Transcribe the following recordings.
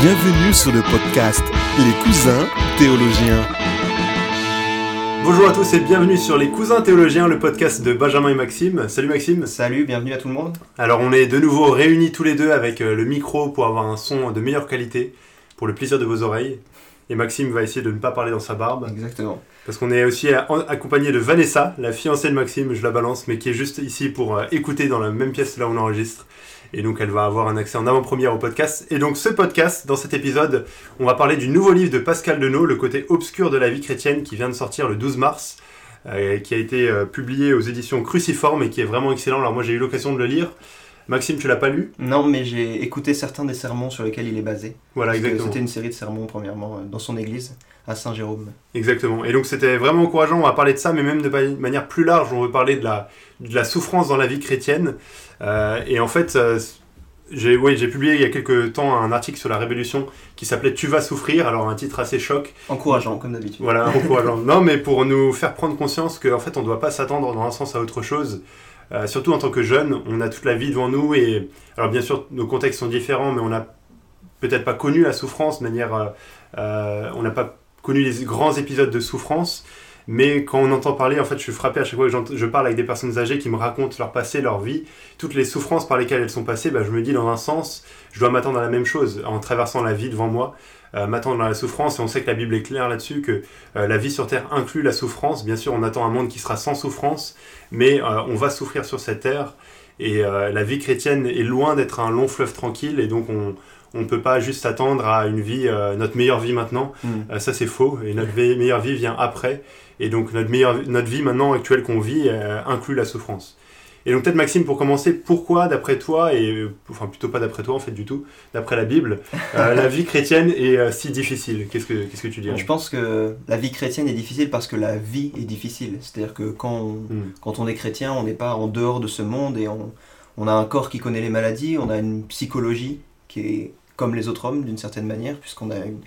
Bienvenue sur le podcast Les cousins théologiens. Bonjour à tous et bienvenue sur Les Cousins Théologiens, le podcast de Benjamin et Maxime. Salut Maxime. Salut, bienvenue à tout le monde. Alors on est de nouveau réunis tous les deux avec euh, le micro pour avoir un son de meilleure qualité, pour le plaisir de vos oreilles. Et Maxime va essayer de ne pas parler dans sa barbe. Exactement. Parce qu'on est aussi accompagné de Vanessa, la fiancée de Maxime, je la balance, mais qui est juste ici pour euh, écouter dans la même pièce là où on enregistre. Et donc elle va avoir un accès en avant-première au podcast. Et donc ce podcast, dans cet épisode, on va parler du nouveau livre de Pascal Denot, Le côté obscur de la vie chrétienne, qui vient de sortir le 12 mars, euh, qui a été euh, publié aux éditions Cruciforme et qui est vraiment excellent. Alors moi j'ai eu l'occasion de le lire. Maxime, tu l'as pas lu? Non, mais j'ai écouté certains des sermons sur lesquels il est basé. Voilà, exactement. C'était une série de sermons, premièrement, euh, dans son église, à Saint-Jérôme. Exactement. Et donc c'était vraiment encourageant, on va parler de ça, mais même de manière plus large, on veut parler de la, de la souffrance dans la vie chrétienne. Euh, et en fait, euh, j'ai ouais, publié il y a quelques temps un article sur la Révolution qui s'appelait Tu vas souffrir, alors un titre assez choc, Encourageant, comme d'habitude. voilà, encourageant. non, mais pour nous faire prendre conscience qu'en fait on ne doit pas s'attendre dans un sens à autre chose. Euh, surtout en tant que jeune, on a toute la vie devant nous et alors bien sûr nos contextes sont différents, mais on n'a peut-être pas connu la souffrance de manière, euh, on n'a pas connu les grands épisodes de souffrance. Mais quand on entend parler, en fait, je suis frappé à chaque fois que je parle avec des personnes âgées qui me racontent leur passé, leur vie, toutes les souffrances par lesquelles elles sont passées, bah, je me dis dans un sens, je dois m'attendre à la même chose en traversant la vie devant moi, euh, m'attendre à la souffrance. Et on sait que la Bible est claire là-dessus, que euh, la vie sur Terre inclut la souffrance. Bien sûr, on attend un monde qui sera sans souffrance, mais euh, on va souffrir sur cette terre. Et la vie chrétienne est loin d'être un long fleuve tranquille, et donc on ne peut pas juste s'attendre à une vie, euh, notre meilleure vie maintenant. Mm. Euh, ça, c'est faux. Et notre meilleure vie vient après. Et donc notre, meilleure, notre vie maintenant actuelle qu'on vit euh, inclut la souffrance. Et donc peut-être Maxime, pour commencer, pourquoi d'après toi, et enfin plutôt pas d'après toi en fait du tout, d'après la Bible, la vie chrétienne est si difficile? Qu'est-ce que qu'est-ce que tu dirais? Je pense que la vie chrétienne est difficile parce que la vie est difficile. C'est-à-dire que quand on, Hmm. quand on est chrétien, on n'est pas en dehors de ce monde et on, on a un corps qui connaît les maladies, on a une psychologie qui est comme les autres hommes d'une certaine manière, puisqu'on a une,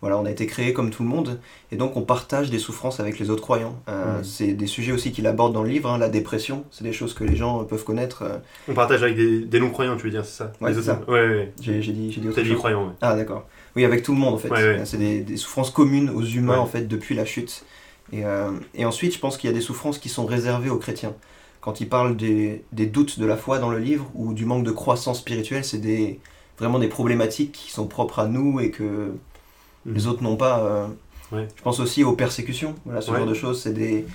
voilà, on a été créé comme tout le monde, et donc on partage des souffrances avec les autres croyants. Euh. C'est des sujets aussi qu'il aborde dans le livre, hein, la dépression, c'est des choses que les gens peuvent connaître. euh, On partage avec des, des non-croyants, tu veux dire, c'est ça? Ouais, c'est ça. Ouais, ouais. J'ai dit, j'ai dit autre dit chose. croyants, ouais. Ah d'accord. Oui, avec tout le monde en fait. Ouais. C'est des, des souffrances communes aux humains en fait depuis la chute. Et, euh, et ensuite, je pense qu'il y a des souffrances qui sont réservées aux chrétiens. Quand il parle des, des doutes de la foi dans le livre ou du manque de croissance spirituelle, c'est des, vraiment des problématiques qui sont propres à nous et que Mhm. les autres n'ont pas. euh. Ouais. Je pense aussi aux persécutions. Voilà, ce Ouais. genre de choses, c'est des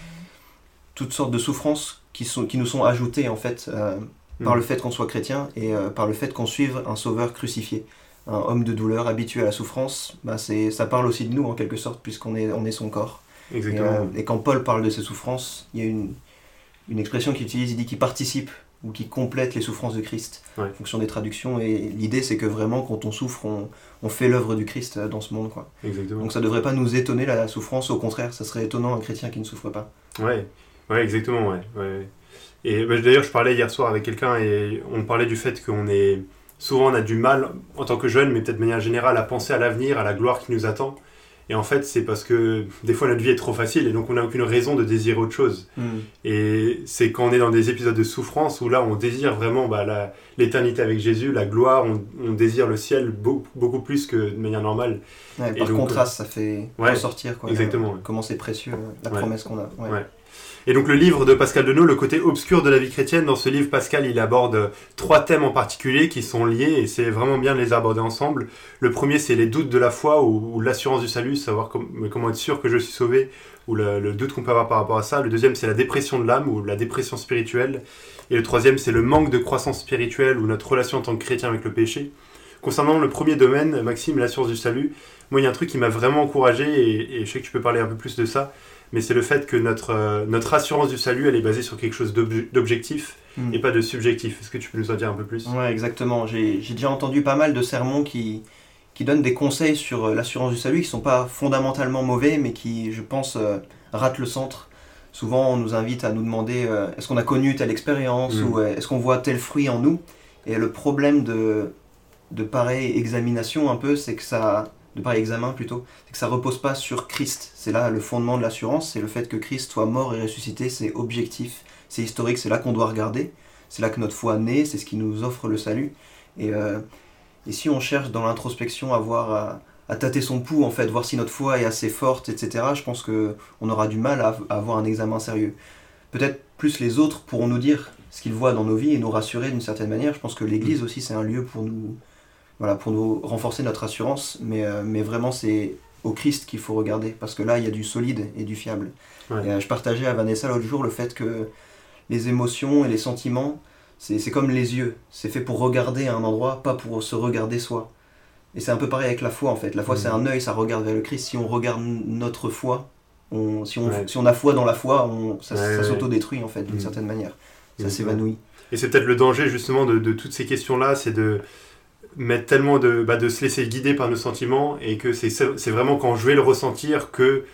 toutes sortes de souffrances qui, sont, qui nous sont ajoutées en fait euh, par Mhm. le fait qu'on soit chrétien et euh, par le fait qu'on suive un sauveur crucifié. Un homme de douleur habitué à la souffrance, bah c'est, ça parle aussi de nous en quelque sorte puisqu'on est, on est son corps. Et, Exactement. et quand Paul parle de ses souffrances, il y a une, une expression qu'il utilise, il dit qu'il participe ou qui complète les souffrances de Christ Ouais. en fonction des traductions. Et l'idée c'est que vraiment quand on souffre, on, on fait l'œuvre du Christ euh, dans ce monde. Quoi. Exactement. Donc ça devrait pas nous étonner la souffrance, au contraire, ça serait étonnant un chrétien qui ne souffre pas. Ouais, ouais, exactement, ouais. ouais. Et bah, d'ailleurs, je parlais hier soir avec quelqu'un et on parlait du fait qu'on est. Souvent, on a du mal, en tant que jeune, mais peut-être de manière générale, à penser à l'avenir, à la gloire qui nous attend. Et en fait, c'est parce que des fois, notre vie est trop facile et donc on n'a aucune raison de désirer autre chose. Et c'est quand on est dans des épisodes de souffrance où là, on désire vraiment bah, l'éternité avec Jésus, la gloire, on, on désire le ciel beau- beaucoup plus que de manière normale. Ouais, Et par donc, contraste, ça fait ouais, ressortir quoi, exactement, euh, ouais. comment c'est précieux la promesse qu'on a. Et donc le livre de Pascal Denot, Le côté obscur de la vie chrétienne, dans ce livre, Pascal, il aborde trois thèmes en particulier qui sont liés et c'est vraiment bien de les aborder ensemble. Le premier, c'est les doutes de la foi ou, l'assurance du salut, savoir comment être sûr que je suis sauvé ou le, le doute qu'on peut avoir par rapport à ça. Le deuxième, c'est la dépression de l'âme ou la dépression spirituelle. Et le troisième, c'est le manque de croissance spirituelle ou notre relation en tant que chrétien avec le péché. Concernant le premier domaine, Maxime, l'assurance du salut, moi, il y a un truc qui m'a vraiment encouragé et, et je sais que tu peux parler un peu plus de ça mais c'est le fait que notre, euh, notre assurance du salut, elle est basée sur quelque chose d'obje- d'objectif Mm. et pas de subjectif. Est-ce que tu peux nous en dire un peu plus? Ouais, exactement. J'ai déjà entendu pas mal de sermons qui, qui donnent des conseils sur euh, l'assurance du salut qui sont pas fondamentalement mauvais, mais qui, je pense, euh, ratent le centre. Souvent, on nous invite à nous demander euh, est-ce qu'on a connu telle expérience Mm. ou euh, est-ce qu'on voit tel fruit en nous? Et le problème de, de pareille examination, un peu, c'est que ça. De pareil examen plutôt, c'est que ça repose pas sur Christ. C'est là le fondement de l'assurance, c'est le fait que Christ soit mort et ressuscité, c'est objectif, c'est historique, c'est là qu'on doit regarder, c'est là que notre foi naît, c'est ce qui nous offre le salut. Et, euh, si on cherche dans l'introspection à voir, à, tâter son pouls, en fait, voir si notre foi est assez forte, etc., je pense que on aura du mal à, à avoir un examen sérieux. Peut-être plus les autres pourront nous dire ce qu'ils voient dans nos vies et nous rassurer d'une certaine manière. Je pense que l'Église aussi, c'est un lieu pour nous, voilà, pour nous renforcer notre assurance, mais, euh, mais vraiment, c'est au Christ qu'il faut regarder, parce que là, il y a du solide et du fiable. Ouais. Et, euh, je partageais à Vanessa l'autre jour le fait que les émotions et les sentiments, c'est comme les yeux. C'est fait pour regarder à un endroit, pas pour se regarder soi. Et c'est un peu pareil avec la foi en fait. La foi c'est un œil, ça regarde vers le Christ. Si on regarde notre foi, on, si, on, Ouais. si on a foi dans la foi, on, ça, ça ouais. s'autodétruit en fait d'une Mhm. certaine manière. Ça Exactement. s'évanouit. Et c'est peut-être le danger justement de, de toutes ces questions-là, c'est de mettre tellement de, bah, de se laisser guider par nos sentiments et que c'est c'est vraiment quand je vais le ressentir que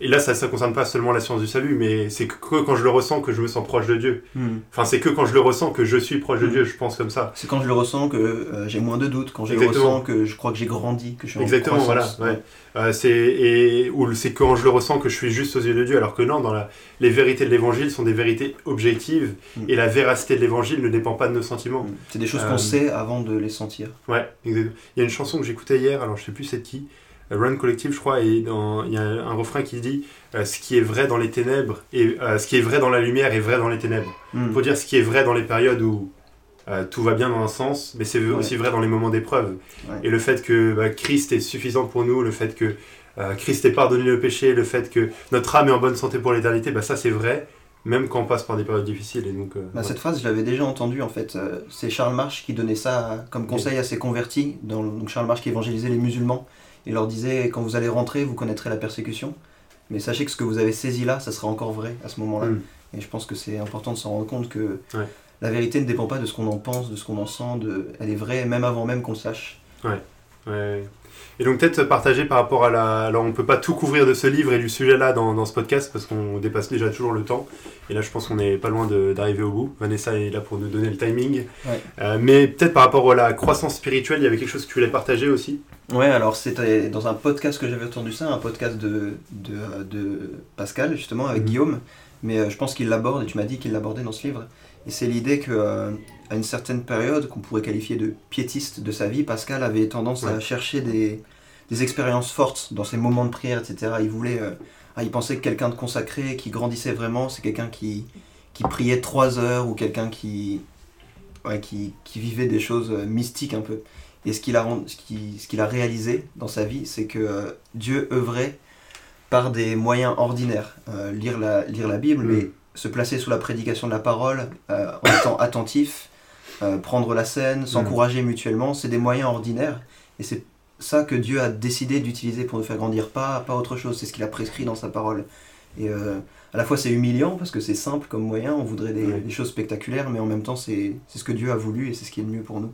et là ça ne concerne pas seulement la science du salut mais c'est que quand je le ressens que je me sens proche de Dieu enfin c'est que quand je le ressens que je suis proche de Mm. Dieu je pense comme ça C'est quand je le ressens que euh, j'ai moins de doutes, quand je le Exactement. ressens que je crois que j'ai grandi, que je suis Exactement, en croissance. voilà, ouais. Euh, c'est et ou c'est quand je le ressens que je suis juste aux yeux de Dieu alors que non dans la, les vérités de l'évangile sont des vérités objectives Mm. et la véracité de l'évangile ne dépend pas de nos sentiments C'est des choses Euh, qu'on sait avant de les sentir. Ouais, exactement. Il y a une chanson que j'écoutais hier, alors je sais plus c'est qui, euh, Run Collective, je crois, et il y a un refrain qui dit euh, Ce qui est vrai dans les ténèbres, et euh, ce qui est vrai dans la lumière est vrai dans les ténèbres. Mm. Pour dire ce qui est vrai dans les périodes où euh, tout va bien dans un sens, mais c'est aussi vrai dans les moments d'épreuve. Ouais. Et le fait que bah, Christ est suffisant pour nous, le fait que Christ ait pardonné le péché, le fait que notre âme est en bonne santé pour l'éternité, bah, ça c'est vrai, même quand on passe par des périodes difficiles. Et donc, Bah, ouais. Cette phrase, je l'avais déjà entendue en fait. C'est Charles Marsh qui donnait ça comme conseil à ses convertis. Dans, donc Charles Marsh qui évangélisait les musulmans. Il leur disait quand vous allez rentrer, vous connaîtrez la persécution. Mais sachez que ce que vous avez saisi là, ça sera encore vrai à ce moment-là. Mm. Et je pense que c'est important de s'en rendre compte que Ouais. la vérité ne dépend pas de ce qu'on en pense, de ce qu'on en sent. De... Elle est vraie même avant même qu'on sache. Ouais. Et donc peut-être partager par rapport à la... Alors on peut pas tout couvrir de ce livre et du sujet-là dans, dans ce podcast parce qu'on dépasse déjà toujours le temps. Et là je pense qu'on est pas loin d'arriver au bout. Vanessa est là pour nous donner le timing. Ouais. Euh, mais peut-être par rapport à la croissance spirituelle, il y avait quelque chose que tu voulais partager aussi? Ouais, alors c'était dans un podcast que j'avais entendu ça, un podcast de, de, de Pascal, justement, avec Mhm. Guillaume. Mais euh, je pense qu'il l'aborde, et tu m'as dit qu'il l'abordait dans ce livre. Et c'est l'idée que euh, à une certaine période, qu'on pourrait qualifier de piétiste de sa vie, Pascal avait tendance à chercher des, des expériences fortes dans ses moments de prière, etc. Il voulait. euh, il pensait que quelqu'un de consacré, qui grandissait vraiment, c'est quelqu'un qui, qui priait trois heures ou quelqu'un qui, ouais, qui, qui vivait des choses euh, mystiques un peu. Et ce qu'il a, ce qui- ce qu'il a réalisé dans sa vie, c'est que euh, Dieu œuvrait par des moyens ordinaires. Euh, lire, la, lire la Bible, Mm. mais se placer sous la prédication de la parole, en étant attentif, prendre la scène, s'encourager mutuellement, c'est des moyens ordinaires. Et c'est ça que Dieu a décidé d'utiliser pour nous faire grandir, pas, pas autre chose. C'est ce qu'il a prescrit dans sa parole. Et euh, à la fois c'est humiliant parce que c'est simple comme moyen, on voudrait des, Ouais. des choses spectaculaires, mais en même temps c'est ce que Dieu a voulu et c'est ce qui est le mieux pour nous.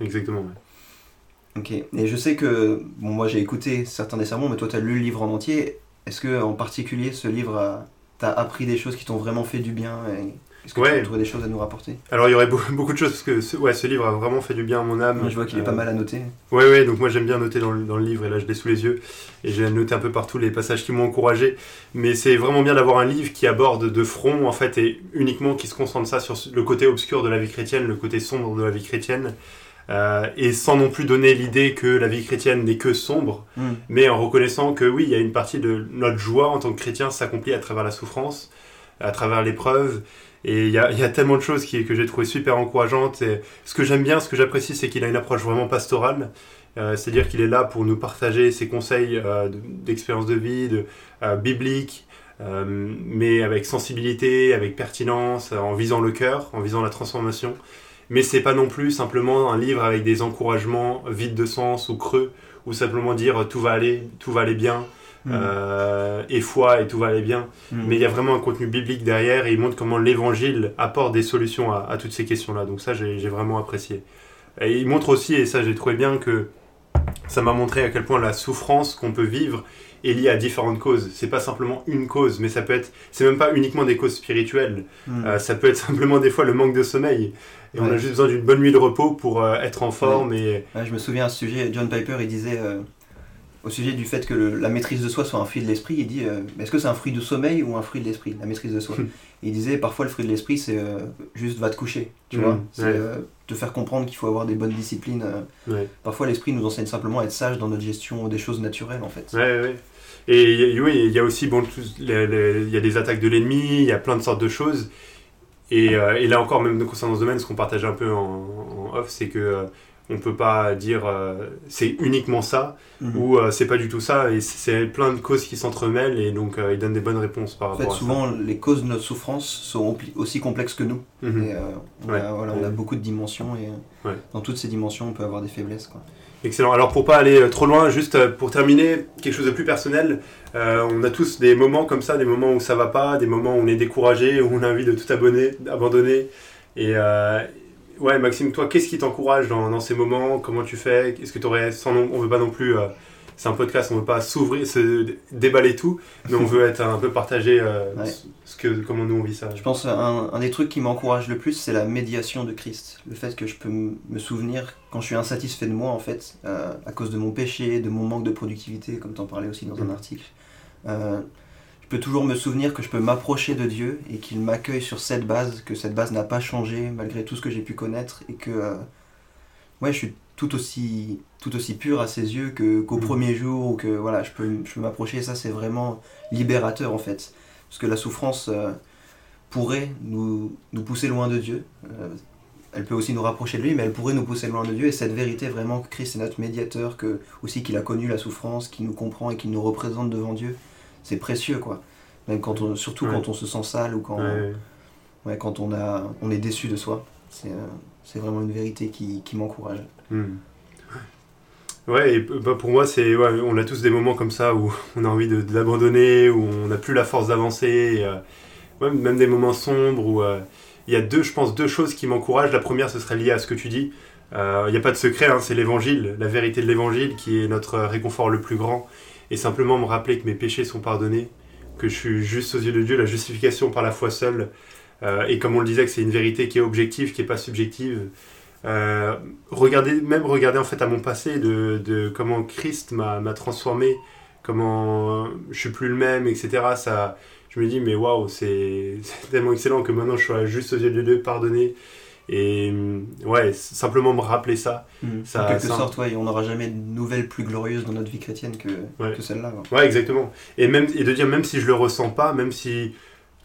Exactement. ouais. Ok, et je sais que, bon, moi j'ai écouté certains des sermons, mais toi tu as lu le livre en entier. Est-ce que en particulier ce livre t'a appris des choses qui t'ont vraiment fait du bien et Est-ce que Ouais. tu as trouvé des choses à nous rapporter Alors il y aurait beaucoup, de choses parce que ce, ouais, ce livre a vraiment fait du bien à mon âme. Je vois qu'il est Euh, pas mal à noter. Ouais, ouais, donc moi j'aime bien noter dans le, dans le livre, et là je l'ai sous les yeux, et j'ai noté un peu partout les passages qui m'ont encouragé. Mais c'est vraiment bien d'avoir un livre qui aborde de front, en fait, et uniquement qui se concentre ça sur le côté obscur de la vie chrétienne, le côté sombre de la vie chrétienne, euh, et sans non plus donner l'idée que la vie chrétienne n'est que sombre, Hmm. mais en reconnaissant que oui, il y a une partie de notre joie en tant que chrétien s'accomplit à travers la souffrance, à travers l'épreuve. Et il y a, tellement de choses que j'ai trouvé super encourageantes. Ce que j'aime bien, ce que j'apprécie, c'est qu'il a une approche vraiment pastorale. Euh, C'est-à-dire qu'il est là pour nous partager ses conseils euh, de- d'expérience de vie, de, euh, biblique, euh, mais avec sensibilité, avec pertinence, en visant le cœur, en visant la transformation. Mais c'est pas non plus simplement un livre avec des encouragements vides de sens ou creux, ou simplement dire tout va aller, tout va aller bien, Euh, et foi et tout va aller bien. Hmm. Mais il y a vraiment un contenu biblique derrière et il montre comment l'évangile apporte des solutions à, à toutes ces questions-là. Donc ça, j'ai vraiment apprécié. Et il montre aussi, et ça j'ai trouvé bien, que ça m'a montré à quel point la souffrance qu'on peut vivre est liée à différentes causes. C'est pas simplement une cause, mais ça peut être, c'est même pas uniquement des causes spirituelles. Hmm. Euh, ça peut être simplement des fois le manque de sommeil. Et on a juste besoin d'une bonne nuit de repos pour euh, être en forme et Ouais, je me souviens à ce sujet, John Piper, il disait, euh, au sujet du fait que le- la maîtrise de soi soit un fruit de l'esprit, il dit, euh, est-ce que c'est un fruit de sommeil ou un fruit de l'esprit, la maîtrise de soi Et Il disait, parfois le fruit de l'esprit, c'est euh, juste va te coucher, tu Mm, vois. C'est, ouais. euh, te faire comprendre qu'il faut avoir des bonnes disciplines. Ouais. Parfois, l'esprit nous enseigne simplement à être sage dans notre gestion des choses naturelles, en fait. Ouais, ouais. Et il y a- oui, il y a aussi bon, il y a des attaques de l'ennemi, il y a plein de sortes de choses. Et, et là encore, même concernant ce domaine, ce qu'on partage un peu en, en off, c'est que on peut pas dire euh, c'est uniquement ça Mhm. ou euh, c'est pas du tout ça. Et c'est plein de causes qui s'entremêlent et donc euh, ils donnent des bonnes réponses par En fait, souvent, les causes de notre souffrance sont aussi complexes que nous. Mhm. Et, on, Ouais. a, voilà, on a Ouais. beaucoup de dimensions et Ouais. dans toutes ces dimensions, on peut avoir des faiblesses. Quoi. Excellent. Alors pour pas aller trop loin, juste pour terminer, quelque chose de plus personnel. euh, on a tous des moments comme ça, des moments où ça va pas, des moments où on est découragé, où on a envie de tout abonner, abandonner. Et euh, ouais, Maxime, toi, qu'est-ce qui t'encourage dans, dans ces moments? Comment tu fais? Est-ce que tu aurais, sans on veut pas non plus, euh, c'est un podcast, on veut pas s'ouvrir, se déballer tout, mais on veut être un peu partagé euh, Ouais. ce que, comment nous on vit ça? Je pense un, un des trucs qui m'encourage le plus, c'est la médiation de Christ. Le fait que je peux me souvenir, quand je suis insatisfait de moi, en fait, euh, à cause de mon péché, de mon manque de productivité, comme tu en parlais aussi dans un Mhm. article, peux toujours me souvenir que je peux m'approcher de Dieu et qu'il m'accueille sur cette base, que cette base n'a pas changé malgré tout ce que j'ai pu connaître et que euh, ouais, je suis tout aussi, tout aussi pur à ses yeux que, qu'au Mhm. premier jour ou que voilà, je peux, je peux m'approcher et ça c'est vraiment libérateur en fait. Parce que la souffrance euh, pourrait nous, nous pousser loin de Dieu. Euh, elle peut aussi nous rapprocher de lui, mais elle pourrait nous pousser loin de Dieu. Et cette vérité vraiment que Christ est notre médiateur, que aussi qu'il a connu la souffrance, qu'il nous comprend et qu'il nous représente devant Dieu, c'est précieux quoi. Même quand on, surtout Ouais. quand on se sent sale ou quand, Ouais. ouais, quand on, a, on est déçu de soi. C'est euh, c'est vraiment une vérité qui, qui m'encourage. Hmm. Ouais, et bah, pour moi, c'est, ouais, on a tous des moments comme ça où on a envie de, de l'abandonner, où on n'a plus la force d'avancer. et, euh, ouais, même des moments sombres où euh, il y a deux, je pense, deux choses qui m'encouragent. La première, ce serait lié à ce que tu dis. Euh, Il n'y a pas de secret, hein, c'est l'évangile, la vérité de l'évangile qui est notre réconfort le plus grand. Et simplement me rappeler que mes péchés sont pardonnés, que je suis juste aux yeux de Dieu, la justification par la foi seule. Euh, et comme on le disait, que c'est une vérité qui est objective, qui n'est pas subjective. Euh, même regarder en fait à mon passé de, de comment Christ m'a transformé, comment je suis plus le même, etc. Ça, je me dis mais waouh, c'est tellement excellent que maintenant je sois juste aux yeux de Dieu pardonné. Et hum, ouais, simplement me rappeler ça. Ça- en quelque ça- sorte, ouais, on n'aura jamais de nouvelles plus glorieuses dans notre vie chrétienne que, Ouais. que celle-là. Ouais, exactement. Et, même, et de dire, même si je le ressens pas, même si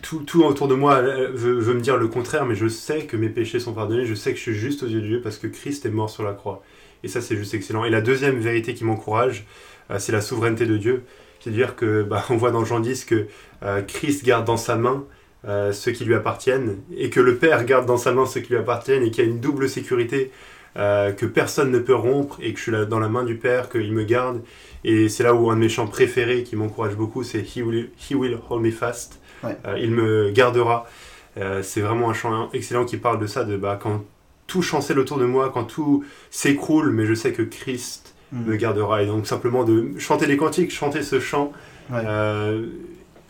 tout, tout autour de moi euh, veut, veut me dire le contraire, mais je sais que mes péchés sont pardonnés, je sais que je suis juste aux yeux de Dieu parce que Christ est mort sur la croix. Et ça, c'est juste excellent. Et la deuxième vérité qui m'encourage, euh, c'est la souveraineté de Dieu. C'est-à-dire que, bah, on voit dans Jean 10 que euh, Christ garde dans sa main euh, ceux qui lui appartiennent, et que le Père garde dans sa main ceux qui lui appartiennent, et qu'il y a une double sécurité euh, que personne ne peut rompre, et que je suis là dans la main du Père, qu'il me garde. Et c'est là où un de mes chants préférés qui m'encourage beaucoup, c'est He will, He will hold me fast. Ouais. Euh, il me gardera. C'est vraiment un chant excellent qui parle de ça, de bah, quand tout chancelle autour de moi, quand tout s'écroule, mais je sais que Christ Mm. me gardera. Et donc simplement de chanter les cantiques, chanter ce chant, Ouais. euh,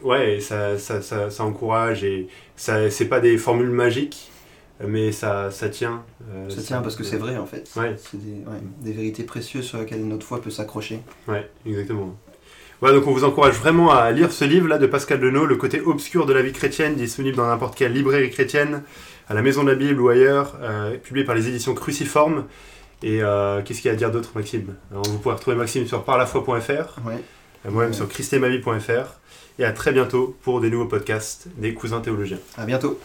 ouais, ça, ça, ça, ça encourage et ça, c'est pas des formules magiques, mais ça, ça tient. euh, Ça tient parce que c'est vrai en fait. Ouais. C'est des, ouais, des vérités précieuses sur lesquelles notre foi peut s'accrocher. Ouais, exactement. Voilà, donc on vous encourage vraiment à lire ce livre-là de Pascal Denot, Le côté obscur de la vie chrétienne, disponible dans n'importe quelle librairie chrétienne, à la Maison de la Bible ou ailleurs, euh, publié par les éditions Cruciforme. Et euh, qu'est-ce qu'il y a à dire d'autre, Maxime? Alors, Vous pouvez retrouver Maxime sur parlafoi.fr, Ouais. Moi-même sur christemavie.fr, et à très bientôt pour des nouveaux podcasts des cousins théologiens. À bientôt.